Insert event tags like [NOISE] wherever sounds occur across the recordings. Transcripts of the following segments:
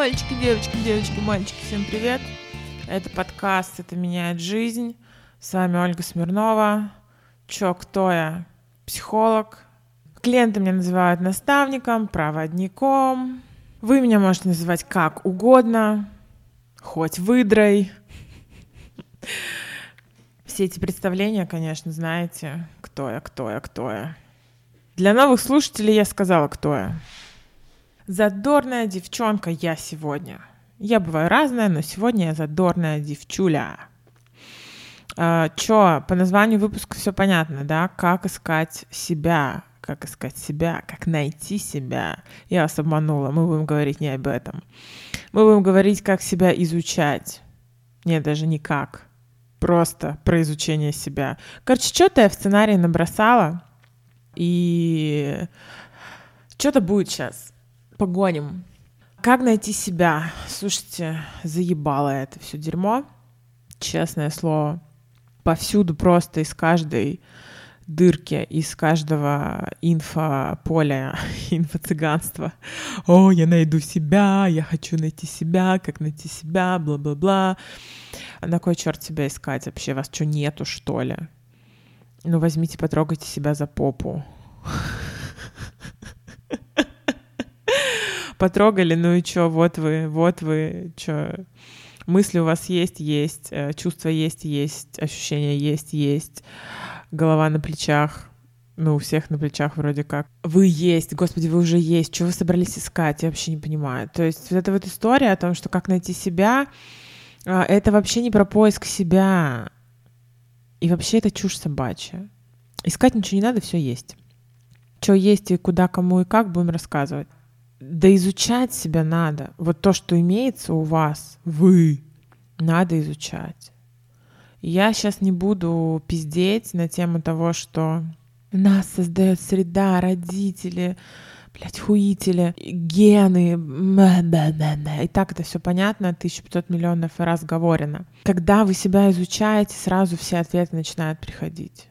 Мальчики, девочки, девочки, мальчики, всем привет. Это подкаст «Это меняет жизнь». С вами Ольга Смирнова. Чё, кто я? Психолог. Клиенты меня называют наставником, проводником. Вы меня можете называть как угодно, хоть выдрой. Все эти представления, конечно, знаете, кто я, кто я, кто я. Для новых слушателей я сказала, кто я. Задорная девчонка я сегодня. Я бываю разная, но сегодня я задорная девчуля. А, чё, по названию выпуска все понятно, да? Как искать себя, как искать себя, как найти себя. Я вас обманула, мы будем говорить не об этом. Мы будем говорить, как себя изучать. Нет, даже не как. Просто про изучение себя. Короче, что-то я в сценарии набросала, и что-то будет сейчас погоним. Как найти себя? Слушайте, заебало это все дерьмо. Честное слово. Повсюду просто из каждой дырки, из каждого инфополя, [LAUGHS] инфо-цыганства. О, я найду себя, я хочу найти себя, как найти себя, бла-бла-бла. А на кой черт себя искать вообще? Вас что, нету, что ли? Ну, возьмите, потрогайте себя за попу [LAUGHS] потрогали, ну и чё, вот вы, вот вы, чё, мысли у вас есть, есть, э, чувства есть, есть, ощущения есть, есть, голова на плечах, ну, у всех на плечах вроде как. Вы есть, господи, вы уже есть, что вы собрались искать, я вообще не понимаю. То есть вот эта вот история о том, что как найти себя, а, это вообще не про поиск себя. И вообще это чушь собачья. Искать ничего не надо, все есть. Что есть и куда, кому и как, будем рассказывать. Да изучать себя надо. Вот то, что имеется у вас, вы, надо изучать. Я сейчас не буду пиздеть на тему того, что нас создает среда, родители, блядь, хуители, гены, и так это все понятно, 1500 миллионов раз говорено. Когда вы себя изучаете, сразу все ответы начинают приходить.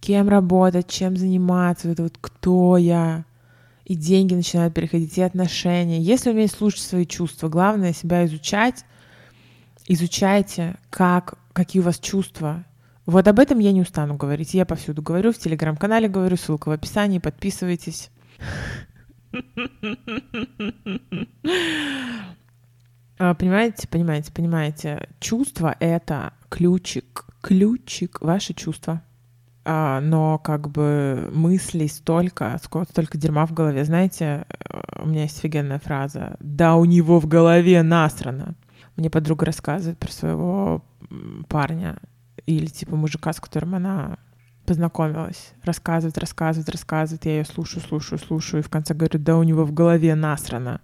Кем работать, чем заниматься, вот, вот кто я, и деньги начинают переходить, и отношения. Если уметь слушать свои чувства, главное себя изучать, изучайте, как, какие у вас чувства. Вот об этом я не устану говорить. Я повсюду говорю, в телеграм-канале говорю, ссылка в описании, подписывайтесь. А, понимаете, понимаете, понимаете, чувство — это ключик, ключик, ваши чувства но как бы мыслей столько, столько дерьма в голове. Знаете, э, у меня есть офигенная фраза «Да у него в голове насрано». Мне подруга рассказывает про своего парня или типа мужика, с которым она познакомилась. Рассказывает, рассказывает, рассказывает. Я ее слушаю, слушаю, слушаю. И в конце говорю, да у него в голове насрано.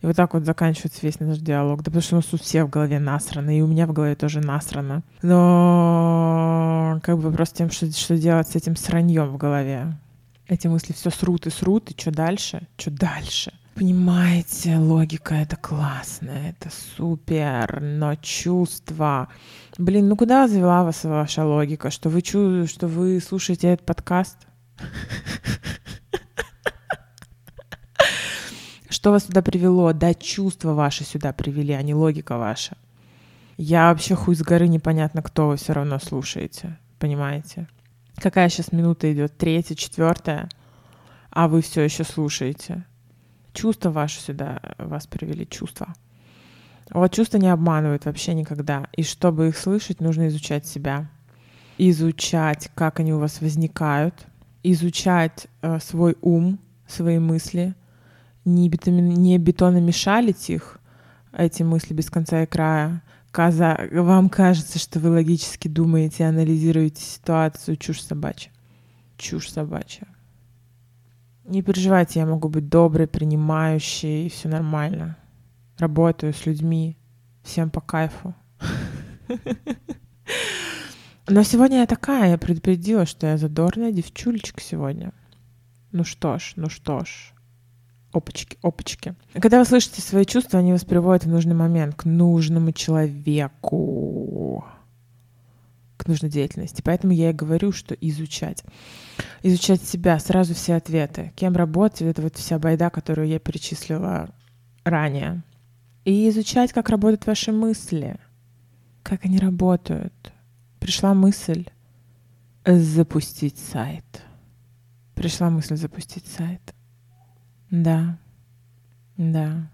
И вот так вот заканчивается весь наш диалог. Да потому что у нас у всех в голове насрано, и у меня в голове тоже насрано. Но как бы вопрос тем, что, что делать с этим сраньем в голове. Эти мысли все срут и срут, и что дальше? Что дальше? Понимаете, логика это классно, это супер, но чувства... Блин, ну куда завела вас ваша логика? Что вы, чу... что вы слушаете этот подкаст? Что вас сюда привело? Да, чувства ваши сюда привели, а не логика ваша. Я вообще хуй с горы непонятно, кто вы все равно слушаете. Понимаете? Какая сейчас минута идет? Третья, четвертая? А вы все еще слушаете. Чувства ваши сюда вас привели, чувства. Вот чувства не обманывают вообще никогда. И чтобы их слышать, нужно изучать себя. Изучать, как они у вас возникают. Изучать э, свой ум, свои мысли, не, бетон, не бетономешалить их, эти мысли без конца и края. Каза, вам кажется, что вы логически думаете, анализируете ситуацию, чушь собачья. Чушь собачья. Не переживайте, я могу быть доброй, принимающей, все нормально. Работаю с людьми, всем по кайфу. [LAUGHS] Но сегодня я такая, я предупредила, что я задорная девчулечка сегодня. Ну что ж, ну что ж опачки, опачки. Когда вы слышите свои чувства, они вас приводят в нужный момент, к нужному человеку, к нужной деятельности. Поэтому я и говорю, что изучать. Изучать себя, сразу все ответы. Кем работать, это вот вся байда, которую я перечислила ранее. И изучать, как работают ваши мысли, как они работают. Пришла мысль запустить сайт. Пришла мысль запустить сайт. Да, да.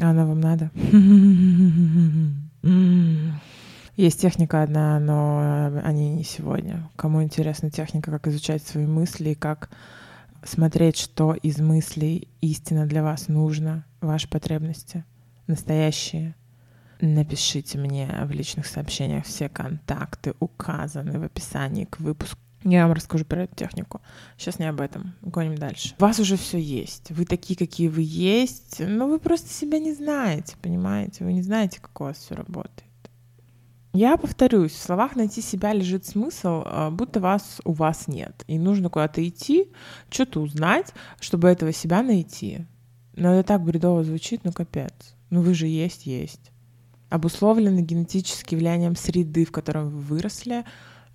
А она вам надо? [LAUGHS] Есть техника одна, но они не сегодня. Кому интересна техника, как изучать свои мысли как смотреть, что из мыслей истинно для вас нужно, ваши потребности, настоящие. Напишите мне в личных сообщениях все контакты указаны в описании к выпуску. Я вам расскажу про эту технику. Сейчас не об этом. Гоним дальше. У вас уже все есть. Вы такие, какие вы есть. Но вы просто себя не знаете, понимаете? Вы не знаете, как у вас все работает. Я повторюсь, в словах найти себя лежит смысл, а, будто вас у вас нет. И нужно куда-то идти, что-то узнать, чтобы этого себя найти. Но это так бредово звучит, ну капец. Ну вы же есть, есть. Обусловлено генетически влиянием среды, в которой вы выросли,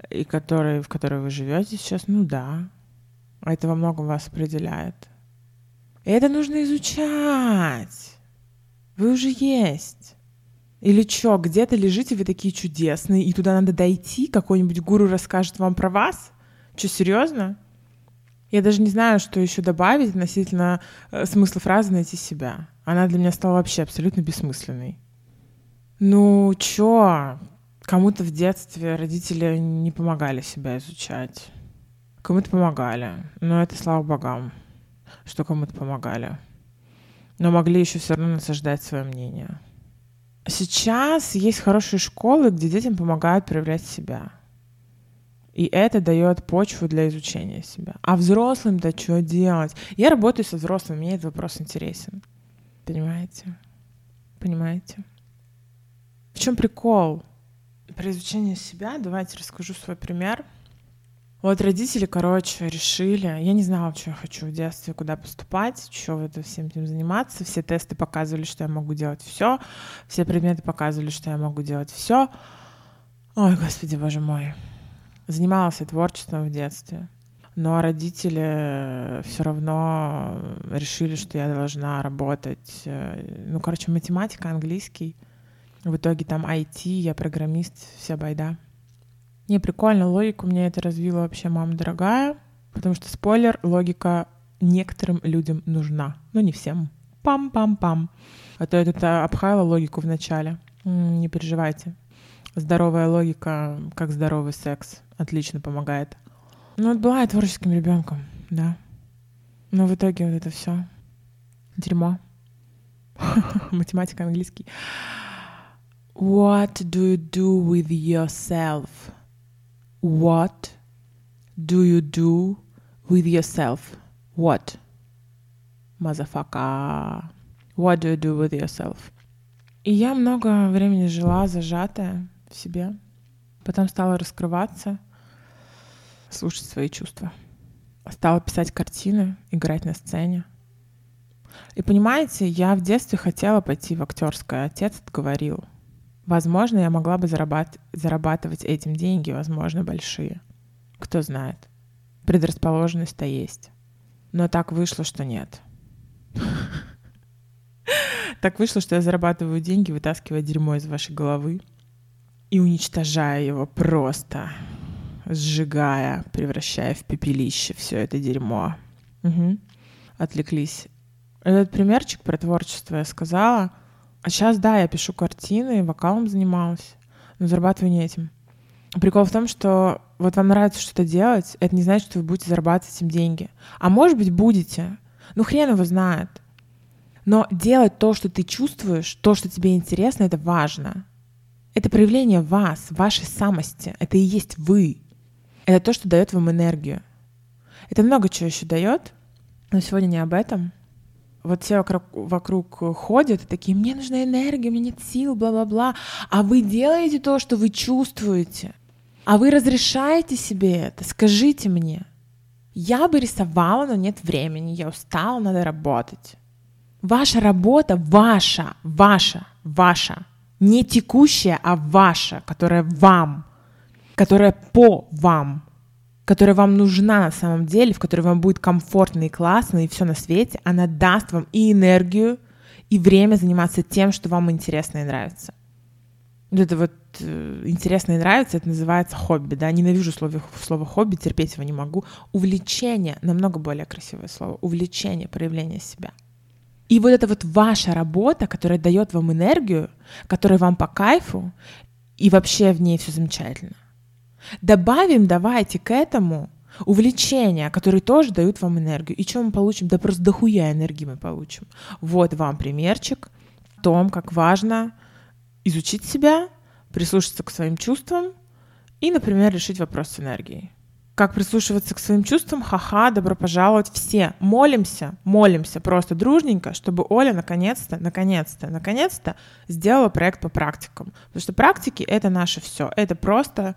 и которой, в которой вы живете сейчас, ну да. А это во многом вас определяет. И это нужно изучать. Вы уже есть. Или что, где-то лежите, вы такие чудесные, и туда надо дойти, какой-нибудь гуру расскажет вам про вас? Что, серьезно? Я даже не знаю, что еще добавить относительно э, смысла фразы «найти себя». Она для меня стала вообще абсолютно бессмысленной. Ну, чё? Кому-то в детстве родители не помогали себя изучать. Кому-то помогали. Но это слава богам, что кому-то помогали. Но могли еще все равно насаждать свое мнение. Сейчас есть хорошие школы, где детям помогают проявлять себя. И это дает почву для изучения себя. А взрослым-то что делать? Я работаю со взрослыми, мне этот вопрос интересен. Понимаете? Понимаете? В чем прикол? При изучении себя, давайте расскажу свой пример — вот родители, короче, решили, я не знала, что я хочу в детстве, куда поступать, что в это всем этим заниматься. Все тесты показывали, что я могу делать все, все предметы показывали, что я могу делать все. Ой, господи, боже мой. Занималась я творчеством в детстве. Но родители все равно решили, что я должна работать. Э, ну, короче, математика, английский. В итоге там IT, я программист, вся байда. Не, прикольно, логику мне это развила вообще мама дорогая, потому что, спойлер, логика некоторым людям нужна, но не всем. Пам-пам-пам. А то я тут обхаяла логику в начале. Не переживайте. Здоровая логика, как здоровый секс, отлично помогает. Ну, вот была я творческим ребенком, да. Но в итоге вот это все дерьмо. [LAUGHS] Математика, английский. What do you do with yourself? What do you do with yourself? What? Motherfucker. What do you do with yourself? И я много времени жила зажатая в себе. Потом стала раскрываться, слушать свои чувства. Стала писать картины, играть на сцене. И понимаете, я в детстве хотела пойти в актерское. Отец говорил — Возможно, я могла бы зарабат- зарабатывать этим деньги, возможно, большие. Кто знает. Предрасположенность-то есть. Но так вышло, что нет. [LAUGHS] Так вышло, что я зарабатываю деньги, вытаскивая дерьмо из вашей головы и уничтожая его просто, сжигая, превращая в пепелище все это дерьмо. Угу. Отвлеклись. Этот примерчик про творчество я сказала — а сейчас, да, я пишу картины, вокалом занималась, но зарабатываю не этим. Прикол в том, что вот вам нравится что-то делать, это не значит, что вы будете зарабатывать этим деньги. А может быть, будете. Ну, хрен его знает. Но делать то, что ты чувствуешь, то, что тебе интересно, это важно. Это проявление вас, вашей самости. Это и есть вы. Это то, что дает вам энергию. Это много чего еще дает, но сегодня не об этом вот все вокруг, вокруг ходят и такие, мне нужна энергия, у меня нет сил, бла-бла-бла. А вы делаете то, что вы чувствуете. А вы разрешаете себе это. Скажите мне. Я бы рисовала, но нет времени. Я устала, надо работать. Ваша работа ваша, ваша, ваша. Не текущая, а ваша, которая вам, которая по вам которая вам нужна на самом деле, в которой вам будет комфортно и классно, и все на свете, она даст вам и энергию, и время заниматься тем, что вам интересно и нравится. Вот это вот э, интересно и нравится, это называется хобби, да, ненавижу слово, слово хобби, терпеть его не могу. Увлечение, намного более красивое слово, увлечение, проявление себя. И вот это вот ваша работа, которая дает вам энергию, которая вам по кайфу, и вообще в ней все замечательно. Добавим давайте к этому увлечения, которые тоже дают вам энергию. И что мы получим? Да просто дохуя энергии мы получим. Вот вам примерчик о том, как важно изучить себя, прислушаться к своим чувствам и, например, решить вопрос с энергией. Как прислушиваться к своим чувствам? Ха-ха, добро пожаловать все. Молимся, молимся просто дружненько, чтобы Оля наконец-то, наконец-то, наконец-то сделала проект по практикам. Потому что практики — это наше все. Это просто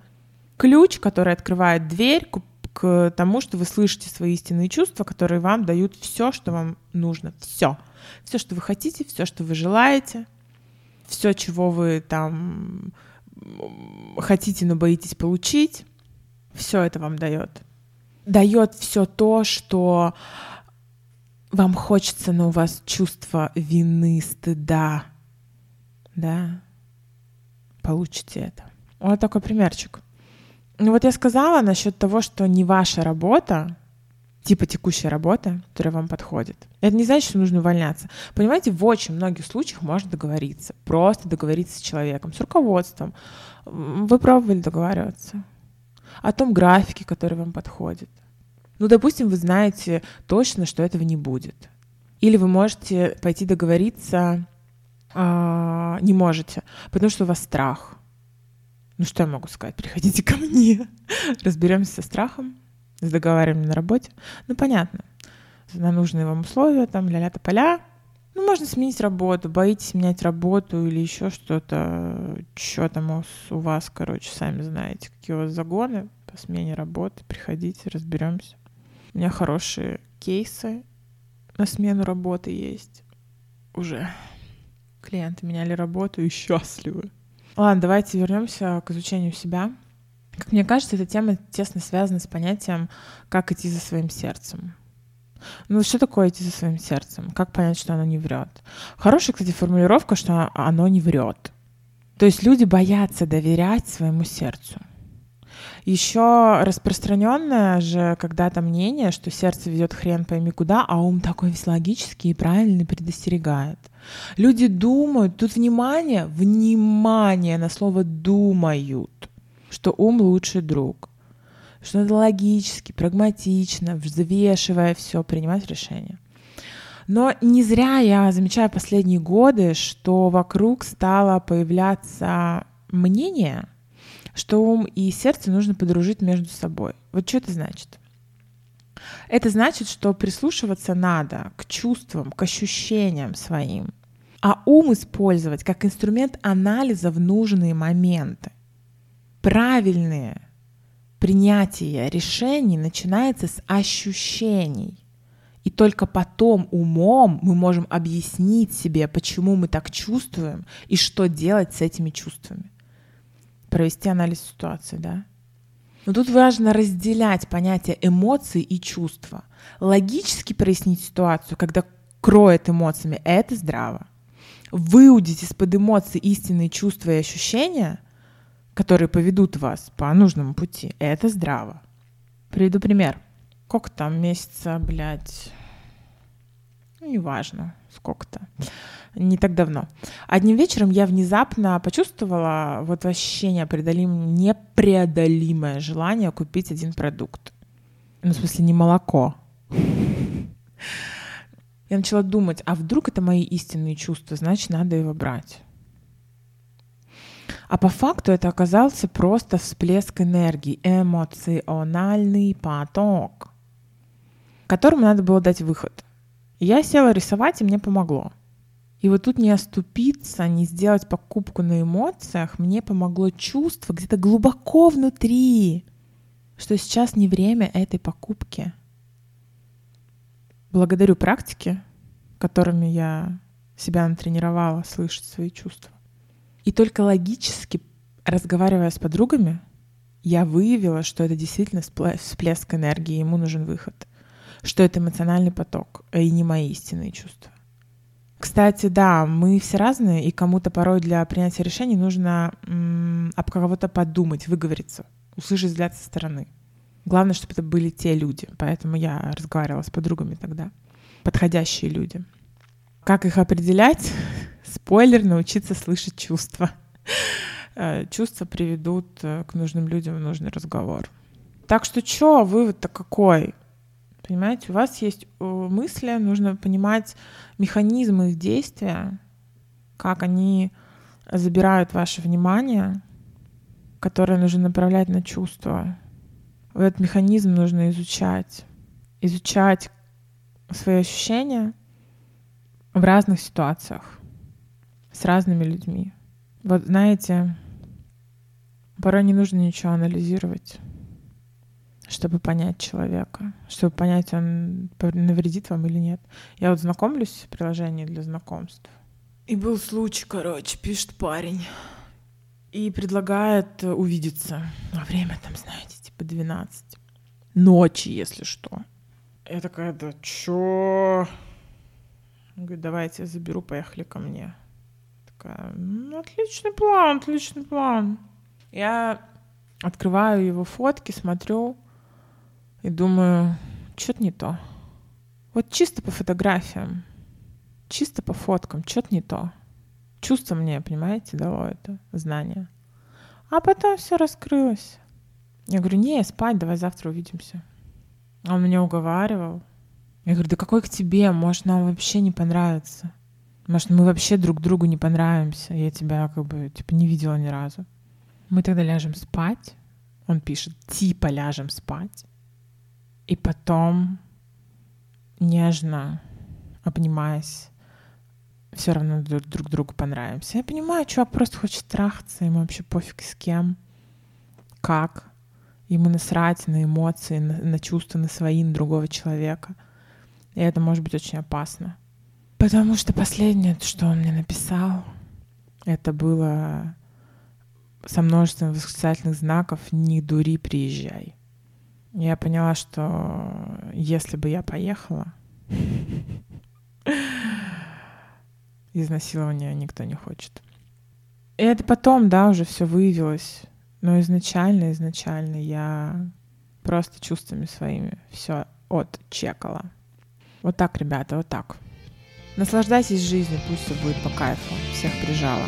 ключ, который открывает дверь к, к тому, что вы слышите свои истинные чувства, которые вам дают все, что вам нужно. Все. Все, что вы хотите, все, что вы желаете — все, чего вы там хотите, но боитесь получить, все это вам дает. Дает все то, что вам хочется, но у вас чувство вины, стыда. Да? Получите это. Вот такой примерчик. Ну вот я сказала насчет того, что не ваша работа типа текущей работы, которая вам подходит. Это не значит, что нужно увольняться. Понимаете, в очень многих случаях можно договориться. Просто договориться с человеком, с руководством. Вы пробовали договариваться о том графике, который вам подходит. Ну, допустим, вы знаете точно, что этого не будет. Или вы можете пойти договориться, а, не можете, потому что у вас страх. Ну, что я могу сказать? Приходите ко мне, [LAUGHS] разберемся со страхом, с договариванием на работе. Ну, понятно, на нужные вам условия, там, ля-ля поля. Ну, можно сменить работу, боитесь менять работу или еще что-то. Что там у вас, короче, сами знаете, какие у вас загоны по смене работы. Приходите, разберемся. У меня хорошие кейсы на смену работы есть уже. Клиенты меняли работу и счастливы. Ладно, давайте вернемся к изучению себя. Как мне кажется, эта тема тесно связана с понятием «как идти за своим сердцем». Ну, что такое идти за своим сердцем? Как понять, что оно не врет? Хорошая, кстати, формулировка, что оно не врет. То есть люди боятся доверять своему сердцу. Еще распространенное же когда-то мнение, что сердце ведет хрен пойми куда, а ум такой весь логический и правильный предостерегает. Люди думают, тут внимание, внимание на слово думают что ум лучший друг, что надо логически, прагматично, взвешивая все, принимать решения. Но не зря я замечаю последние годы, что вокруг стало появляться мнение, что ум и сердце нужно подружить между собой. Вот что это значит? Это значит, что прислушиваться надо к чувствам, к ощущениям своим, а ум использовать как инструмент анализа в нужные моменты правильное принятие решений начинается с ощущений. И только потом умом мы можем объяснить себе, почему мы так чувствуем и что делать с этими чувствами. Провести анализ ситуации, да? Но тут важно разделять понятие эмоций и чувства. Логически прояснить ситуацию, когда кроет эмоциями, это здраво. Выудить из-под эмоций истинные чувства и ощущения – которые поведут вас по нужному пути. Это здраво. Приведу пример. Сколько там месяца, блядь, ну, неважно, сколько-то, не так давно. Одним вечером я внезапно почувствовала вот ощущение преодолим... непреодолимое желание купить один продукт. Ну, в смысле, не молоко. Я начала думать, а вдруг это мои истинные чувства, значит, надо его брать. А по факту это оказался просто всплеск энергии, эмоциональный поток, которому надо было дать выход. Я села рисовать, и мне помогло. И вот тут не оступиться, не сделать покупку на эмоциях, мне помогло чувство где-то глубоко внутри, что сейчас не время этой покупки. Благодарю практике, которыми я себя натренировала слышать свои чувства. И только логически, разговаривая с подругами, я выявила, что это действительно всплеск энергии, ему нужен выход. Что это эмоциональный поток, а и не мои истинные чувства. Кстати, да, мы все разные, и кому-то порой для принятия решений нужно м- об кого-то подумать, выговориться, услышать взгляд со стороны. Главное, чтобы это были те люди, поэтому я разговаривала с подругами тогда. Подходящие люди. Как их определять? [LAUGHS] Спойлер, научиться слышать чувства. Э, чувства приведут э, к нужным людям в нужный разговор. Так что что, вывод-то какой? Понимаете, у вас есть э, мысли, нужно понимать механизмы их действия, как они забирают ваше внимание, которое нужно направлять на чувства. Этот механизм нужно изучать. Изучать свои ощущения в разных ситуациях, с разными людьми. Вот знаете, порой не нужно ничего анализировать чтобы понять человека, чтобы понять, он навредит вам или нет. Я вот знакомлюсь в приложении для знакомств. И был случай, короче, пишет парень. И предлагает увидеться во время, там, знаете, типа 12 ночи, если что. Я такая, да чё? Он говорит, давайте я заберу, поехали ко мне. Такая, ну, отличный план, отличный план. Я открываю его фотки, смотрю, и думаю, что-то не то. Вот чисто по фотографиям, чисто по фоткам, что-то не то. Чувство мне, понимаете, дало это знание. А потом все раскрылось. Я говорю, не, спать, давай завтра увидимся. Он меня уговаривал. Я говорю, да какой к тебе? Может, нам вообще не понравится. Может, мы вообще друг другу не понравимся. Я тебя как бы типа не видела ни разу. Мы тогда ляжем спать. Он пишет, типа ляжем спать и потом нежно обнимаясь, все равно друг другу понравимся. Я понимаю, чувак просто хочет трахаться, ему вообще пофиг с кем, как. Ему насрать на эмоции, на, на чувства, на свои, на другого человека. И это может быть очень опасно. Потому что последнее, что он мне написал, это было со множеством восклицательных знаков «Не дури, приезжай» я поняла, что если бы я поехала, изнасилования никто не хочет. И это потом, да, уже все выявилось. Но изначально, изначально я просто чувствами своими все отчекала. Вот так, ребята, вот так. Наслаждайтесь жизнью, пусть все будет по кайфу. Всех прижала.